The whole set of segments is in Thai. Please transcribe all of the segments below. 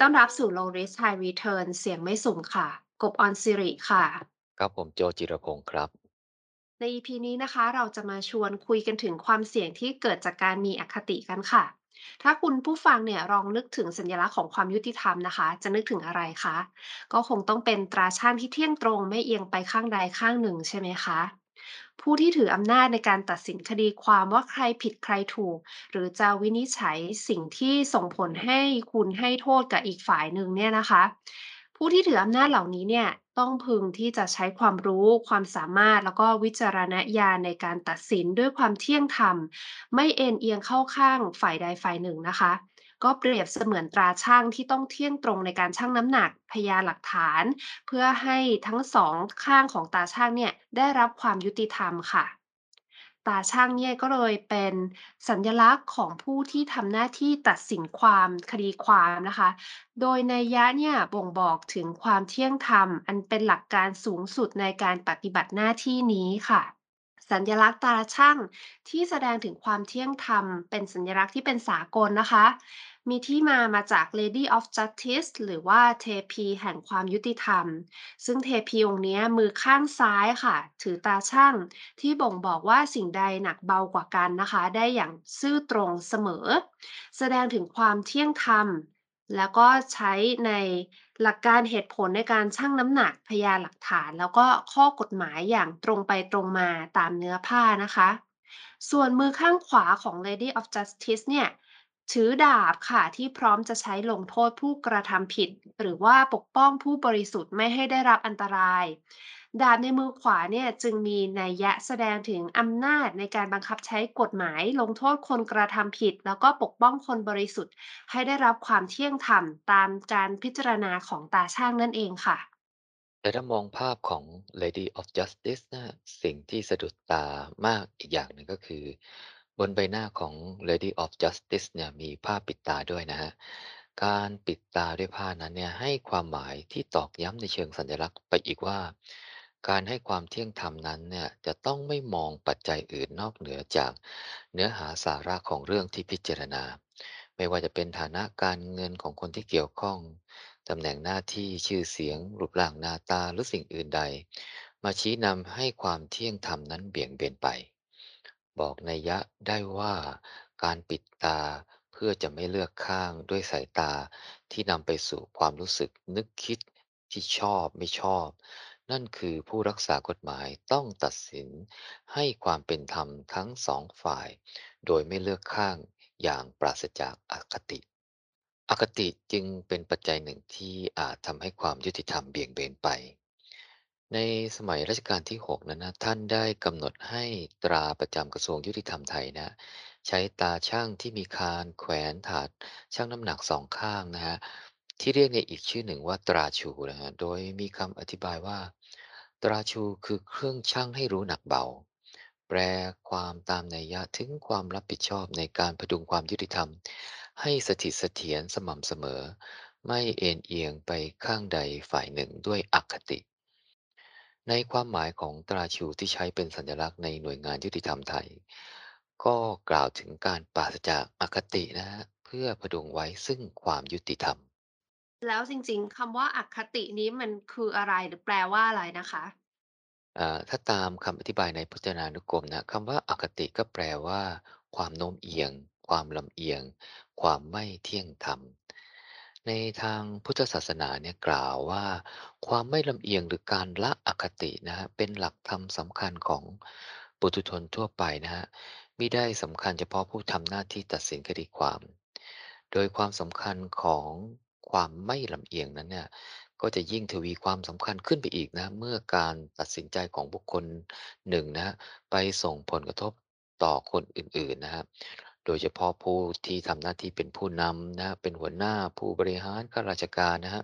ต้อนรับสู่ Low Risk High Return เสียงไม่สุ่มค่ะ กบออนซิริค่ะ ครับผมโจจิรพงศ์ครับ ใน EP นี้นะคะเราจะมาชวนคุยกันถึงความเสี่ยงที่เกิดจากการมีอคติกันค่ะ ถ้าคุณผู้ฟังเนี่ยลองนึกถึงสัญลักษณ์ของความยุติธรรมนะคะ จะนึกถึงอะไรคะ ก็คงต้องเป็นตราช่างที่เที่ยงตรงไม่เอียงไปข้างใดข้างหนึ่งใช่ไหมคะ ผู้ที่ถืออำนาจในการตัดสินคดีความว่าใครผิดใครถูก หรือจะวินิจฉัยสิ่งที่ส่งผลให้คุณให้โทษกับอีกฝ่ายหนึ่งเนี่ยนะคะ ผู้ที่ถืออำนาจเหล่านี้เนี่ยต้องพึงที่จะใช้ความรู้ความสามารถแล้วก็วิจารณญาณในการตัดสินด้วยความเที่ยงธรรม ไม่เอ็นเอียงเข้าข้างฝ่ายใดฝ่ายหนึ่งนะคะ ก็เปรียบเสมือนตราช่างที่ต้องเที่ยงตรงในการชั่งน้ำหนักพยานหลักฐาน เพื่อให้ทั้งสองข้างของตาช่างเนี่ยได้รับความยุติธรรมค่ะตาช่างเนี่ยก็เลยเป็นสัญลักษณ์ของผู้ที่ทำหน้าที่ตัดสินความคดีความนะคะ โดยในยยะเนี่ยบ่งบอกถึงความเที่ยงธรรม อันเป็นหลักการสูงสุดในการปฏิบัติหน้าที่นี้ค่ะ สัญลักษณ์ตาช่างที่แสดงถึงความเที่ยงธรรม เป็นสัญลักษณ์ที่เป็นสากลนะคะ มีที่มามาจาก Lady of Justice หรือว่าเทพีแห่งความยุติธรรม ซึ่งเทพีองค์นี้มือข้างซ้ายค่ะ ถือตาช่างที่บ่งบอกว่าสิ่งใดหนักเบากว่ากันนะคะ ได้อย่างซื่อตรงเสมอ แสดงถึงความเที่ยงธรรม แล้วก็ใช้ใน หลักการเหตุผลในการชั่งน้ำหนักพยานหลักฐาน แล้วก็ข้อกฎหมายอย่างตรงไปตรงมาตามเนื้อผ้านะคะ ส่วนมือข้างขวาของ Lady of Justice เนี่ยถือดาบค่ะที่พร้อมจะใช้ลงโทษผู้กระทำผิด หรือว่าปกป้องผู้บริสุทธิ์ไม่ให้ได้รับอันตราย ดาบในมือขวาเนี่ยจึงมีนัยยะแสดงถึงอำนาจในการบังคับใช้กฎหมาย ลงโทษคนกระทำผิด แล้วก็ปกป้องคนบริสุทธิ์ ให้ได้รับความเที่ยงธรรมตามการพิจารณาของตาช่างนั่นเองค่ะ แต่ถ้ามองภาพของ Lady of Justice นะสิ่งที่สะดุดตามากอีกอย่างหนึ่งก็คือ บนใบหน้าของ Lady of Justice เนี่ยมีผ้าปิดตาด้วยนะฮะการปิดตาด้วยผ้านั้นเนี่ยให้ความหมายที่ตอกย้ำในเชิงสัญลักษณ์ไปอีกว่า การให้ความเที่ยงธรรมนั้นเนี่ยจะต้องไม่มองปัจจัยอื่นนอกเหนือจากเนื้อหาสาระของเรื่องที่พิจารณา ไม่ว่าจะเป็นฐานะการเงินของคนที่เกี่ยวข้องตำแหน่งหน้าที่ชื่อเสียง รูปร่างหน้าตาหรือสิ่งอื่นใด มาชี้นำให้ความเที่ยงธรรมนั้นเบี่ยงเบนไป บอกนัยยะได้ว่าการปิดตาเพื่อจะไม่เลือกข้างด้วยสายตาที่นำไปสู่ความรู้สึกนึกคิดที่ชอบไม่ชอบ นั่นคือผู้รักษากฎหมายต้องตัดสินให้ความเป็นธรรมทั้งสองฝ่าย โดยไม่เลือกข้างอย่างปราศจากอคติ อคติจึงเป็นปัจจัยหนึ่งที่อาจทำให้ความยุติธรรมเบี่ยงเบนไป ในสมัยรัชกาลที่ 6 นั้นนะท่านได้กำหนดให้ตราประจำกระทรวงยุติธรรมไทยนะ ใช้ตาช่างที่มีคานแขวนถาดช่างน้ำหนักสองข้างนะฮะ ที่เรียกในอีกชื่อหนึ่งว่าตราชูนะฮะโดยมีคำอธิบายว่า ตราชูคือเครื่องช่างให้รู้หนักเบา แปลความตามนัยยะถึงความรับผิดชอบในการพดุงความยุติธรรม ให้สถิตเสถียรสม่ำเสมอ ไม่เอ็นเอียงไปข้างใดฝ่ายหนึ่งด้วยอคติ ในความหมายของตราชูที่ใช้เป็นสัญลักษณ์ในหน่วยงานยุติธรรมไทย ก็กล่าวถึงการปราศจากอคตินะฮะเพื่อพดุงไว้ซึ่งความยุติธรรม แล้วจริงๆคำว่าอคตินี้มันคืออะไรหรือแปลว่าอะไรนะคะถ้าตามคำอธิบายในพจนานุกรมนะคำว่าอคติก็แปลว่า ความโน้มเอียง ความลำเอียง ความไม่เที่ยงธรรม ในทางพุทธศาสนาเนี่ยกล่าวว่า ความไม่ลำเอียงหรือการละอคตินะฮะเป็นหลักธรรมสำคัญของปุถุชนทั่วไปนะฮะม่ได้สำคัญเฉพาะผู้ทำหน้าที่ตัดสินคดีความ โดยความสำคัญของ ความไม่ลำเอียงนั้นเนี่ยก็จะยิ่งทวีความสำคัญขึ้นไปอีกนะ เมื่อการตัดสินใจของบุคคลหนึ่งนะไปส่งผลกระทบต่อคนอื่นๆนะครับโดยเฉพาะผู้ที่ทำหน้าที่เป็นผู้นำนะเป็นหัวหน้าผู้บริหารข้าราชการนะฮะ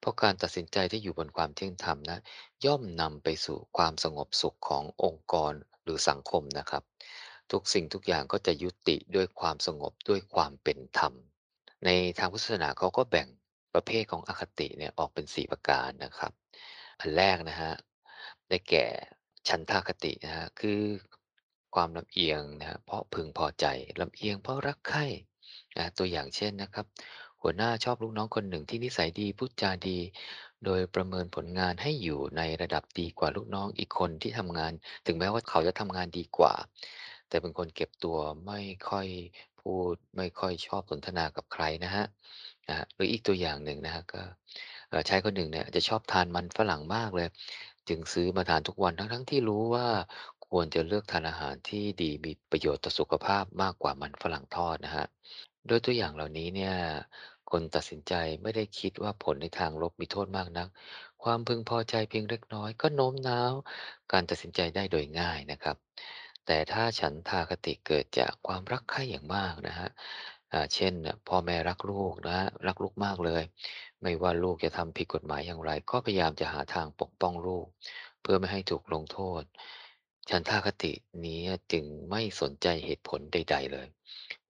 เพราะการตัดสินใจที่อยู่บนความเที่ยงธรรมนะย่อมนำไปสู่ความสงบสุขขององค์กรหรือสังคมนะครับ ทุกสิ่งทุกอย่างก็จะยุติด้วยความสงบด้วยความเป็นธรรม ในทางพุทธศาสนาเขาก็แบ่งประเภทของอคติเนี่ยออกเป็น 4 ประการนะครับ อันแรกนะฮะได้แก่ชันทาคตินะฮะคือความลำเอียงนะฮะเพราะพึงพอใจลำเอียงเพราะรักใคร่นะตัวอย่างเช่นนะครับ หัวหน้าชอบลูกน้องคนหนึ่งที่นิสัยดีพูดจาดี โดยประเมินผลงานให้อยู่ในระดับดีกว่าลูกน้องอีกคนที่ทำงาน ถึงแม้ว่าเขาจะทำงานดีกว่า แต่เป็นคนเก็บตัวไม่ค่อย พูดไม่ค่อยชอบสนทนากับใครนะฮะนะฮะหรืออีกตัวอย่างหนึ่งนะฮะก็เอ่อชายคนหนึ่งเนี่ยจะชอบทานมันฝรั่งมากเลย จึงซื้อมาทานทุกวันทั้งๆที่รู้ว่าควรจะเลือกทานอาหารที่ดีมีประโยชน์ต่อสุขภาพมากกว่ามันฝรั่งทอดนะฮะโดยตัวอย่างเหล่านี้เนี่ยคนตัดสินใจไม่ได้คิดว่าผลในทางลบมีโทษมากนัก ความพึงพอใจเพียงเล็กน้อยก็โน้มน้าวการตัดสินใจได้โดยง่ายนะครับ แต่ถ้าฉันทาคติเกิดจากความรักใคร่อย่างมากนะฮะอ่า เช่น พ่อแม่รักลูกนะรักลูกมากเลย ไม่ว่าลูกจะทำผิดกฎหมายอย่างไร ก็พยายามจะหาทางปกป้องลูก เพื่อไม่ให้ถูกลงโทษ ฉันทาคตินี้จึงไม่สนใจเหตุผลใด ๆ เลย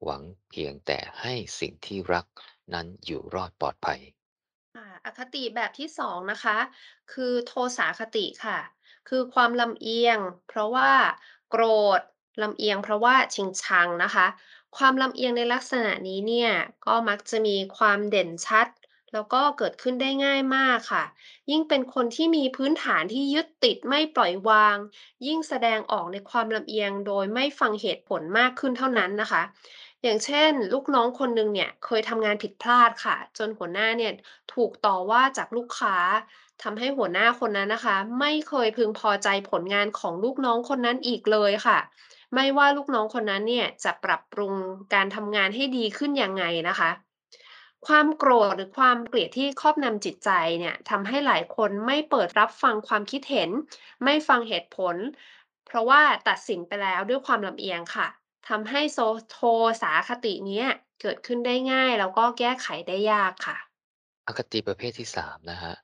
หวังเพียงแต่ให้สิ่งที่รักนั้นอยู่รอดปลอดภัย ค่ะ อคติแบบที่สองนะคะ คือโทสาคติค่ะ คือความลำเอียง เพราะว่า โกรธลำเอียงเพราะว่าชิงชังนะคะ ความลำเอียงในลักษณะนี้เนี่ยก็มักจะมีความเด่นชัด แล้วก็เกิดขึ้นได้ง่ายมากค่ะ ยิ่งเป็นคนที่มีพื้นฐานที่ยึดติดไม่ปล่อยวาง ยิ่งแสดงออกในความลำเอียงโดยไม่ฟังเหตุผลมากขึ้นเท่านั้นนะคะ อย่างเช่น ลูกน้องคนหนึ่งเนี่ยเคยทำงานผิดพลาดค่ะ จนหัวหน้าเนี่ยถูกต่อว่าจากลูกค้าทำให้หัวหน้าคนนั้นนะคะ ไม่เคยพึงพอใจผลงานของลูกน้องคนนั้นอีกเลยค่ะ ไม่ว่าลูกน้องคนนั้นเนี่ยจะปรับปรุงการทำงานให้ดีขึ้นยังไงนะคะ ความโกรธหรือความเกลียดที่ครอบงำจิตใจเนี่ยทำให้หลายคนไม่เปิดรับฟังความคิดเห็น ไม่ฟังเหตุผล เพราะว่าตัดสินไปแล้วด้วยความลำเอียงค่ะ ทำให้โซโทสาคติเนี้ยเกิดขึ้นได้ง่าย แล้วก็แก้ไขได้ยากค่ะ อคติประเภทที่3นะฮะ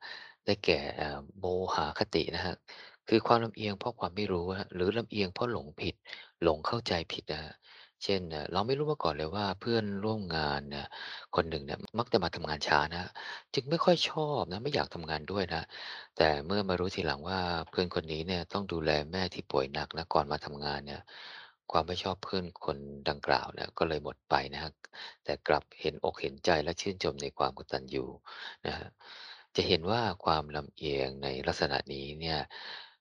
ได้แก่เอ่อโมหคตินะครับคือความลำเอียงเพราะความไม่รู้นะหรือลำเอียงเพราะหลงผิด หลงเข้าใจผิดนะเช่นเอ่อเราไม่รู้มาก่อนเลยว่าเพื่อนร่วมงานคนหนึ่งเนี่ยมักจะมาทำงานช้านะจึงไม่ค่อยชอบนะไม่อยากทำงานด้วยนะ แต่เมื่อมารู้ทีหลังว่าเพื่อนคนนี้เนี่ยต้องดูแลแม่ที่ป่วยหนักนะก่อนมาทำงานเนี่ย ความไม่ชอบเพื่อนคนดังกล่าวเนี่ยก็เลยหมดไปนะครับ แต่กลับเห็นอกเห็นใจและชื่นชมในความกตัญญูนะครับจะเห็นว่าความลำเอียงในลักษณะนี้เนี่ย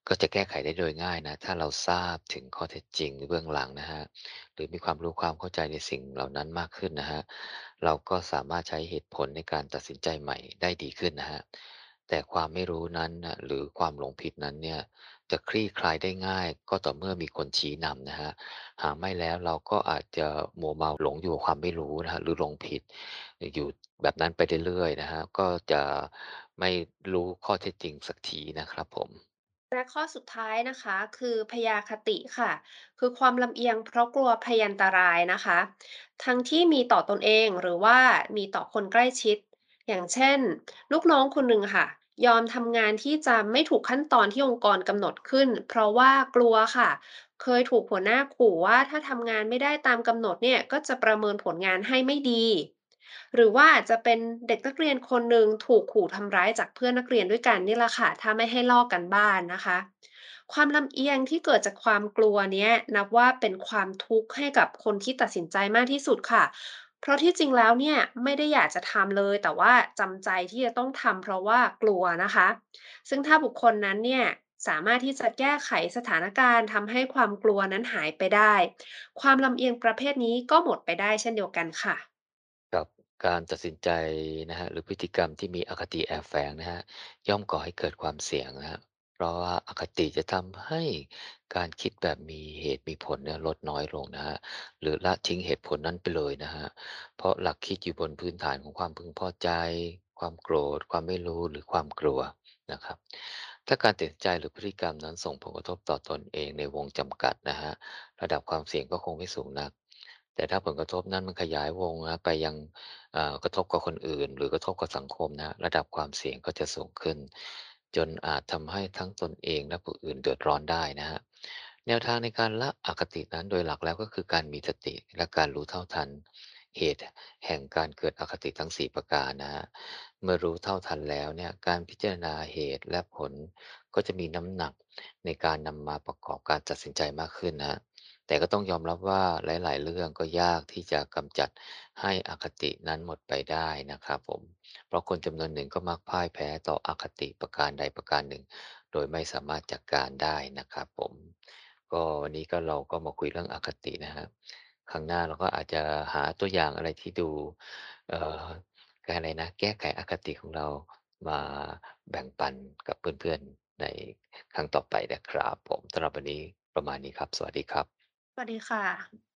ก็จะแก้ไขได้โดยง่ายนะ ถ้าเราทราบถึงข้อเท็จจริงเบื้องหลังนะฮะหรือมีความรู้ความเข้าใจในสิ่งเหล่านั้นมากขึ้นนะฮะเราก็สามารถใช้เหตุผลในการตัดสินใจใหม่ได้ดีขึ้นนะฮะแต่ความไม่รู้นั้นนะหรือความหลงผิดนั้นเนี่ย จะคลี่คลายได้ง่าย ก็ต่อเมื่อมีคนชี้นำนะฮะ หากไม่แล้วเราก็อาจจะมัวเมาหลงอยู่กับความไม่รู้นะครับหรือหลงผิด อยู่แบบนั้นไปเรื่อยๆนะครับก็จะไม่รู้ข้อเท็จจริงสักทีนะครับผม และข้อสุดท้ายนะคะ คือพยาคติค่ะ คือความลำเอียงเพราะกลัวพยันตรายนะคะ ทั้งที่มีต่อตนเองหรือว่ามีต่อคนใกล้ชิด อย่างเช่น ลูกน้องคนหนึ่งค่ะ ยอมทำงานที่จะไม่ถูกขั้นตอนที่องค์กรกำหนดขึ้น เพราะว่ากลัวค่ะ เคยถูกหัวหน้าขู่ว่าถ้าทำงานไม่ได้ตามกำหนดเนี่ยก็จะประเมินผลงานให้ไม่ดี หรือว่าอาจจะเป็นเด็กนักเรียนคนหนึ่งถูกขู่ทำร้ายจากเพื่อนนักเรียนด้วยกันนี่แหละค่ะ ถ้าไม่ให้ลอกกันบ้านนะคะ ความลำเอียงที่เกิดจากความกลัวเนี้ยนับว่าเป็นความทุกข์ให้กับคนที่ตัดสินใจมากที่สุดค่ะ เพราะที่จริงแล้วเนี่ยไม่ได้อยากจะทำเลย แต่ว่าจำใจที่จะต้องทำเพราะว่ากลัวนะคะ ซึ่งถ้าบุคคลนั้นเนี่ยสามารถที่จะแก้ไขสถานการณ์ทำให้ความกลัวนั้นหายไปได้ ความลำเอียงประเภทนี้ก็หมดไปได้เช่นเดียวกันค่ะ กับการตัดสินใจนะฮะหรือพฤติกรรมที่มีอคติแอบแฝงนะฮะย่อมก่อให้เกิดความเสี่ยงนะครับ เพราะว่าอคติจะทำให้การคิดแบบมีเหตุมีผลเนี่ยลดน้อยลงนะฮะ หรือละทิ้งเหตุผลนั้นไปเลยนะฮะ เพราะหลักคิดอยู่บนพื้นฐานของความพึงพอใจ ความโกรธ ความไม่รู้หรือความกลัวนะครับ ถ้าการตัดใจหรือพฤติกรรมนั้นส่งผลกระทบต่อตนเองในวงจำกัดนะฮะ ระดับความเสี่ยงก็คงไม่สูงนักแต่ถ้าผลกระทบนั้นมันขยายวงนะไปยังอ่อกระทบกับคนอื่น หรือกระทบกับสังคมนะระดับความเสี่ยงก็จะสูงขึ้น จนอาจทำให้ทั้งตนเองและผู้อื่นเดือดร้อนได้นะฮะแนวทางในการละอคตินั้นโดยหลักแล้วก็คือการมีสติและการรู้เท่าทัน เหตุแห่งการเกิดอคติทั้ง 4 ประการนะครับเมื่อรู้เท่าทันแล้วเนี่ยการพิจารณาเหตุและผลก็จะมีน้ำหนักในการนำมาประกอบการตัดสินใจมากขึ้นนะ แต่ก็ต้องยอมรับว่าหลาย ๆ เรื่องก็ยากที่จะกำจัดให้อคตินั้นหมดไปได้นะครับผม เพราะคนจำนวนหนึ่งก็มักพ่ายแพ้ต่ออคติประการใดประการหนึ่ง โดยไม่สามารถจัดการได้นะครับผม ก็วันนี้ก็เราก็มาคุยเรื่องอคตินะครับ ครั้งหน้าเราก็อาจจะหาตัวอย่างอะไรที่ดู เอ่ออะไรนะ แก้ไขอคติของเรามาแบ่งปันกับเพื่อน ๆ ในครั้งต่อไปนะครับ ผมสำหรับวันนี้ประมาณนี้ครับ สวัสดีครับ สวัสดีค่ะ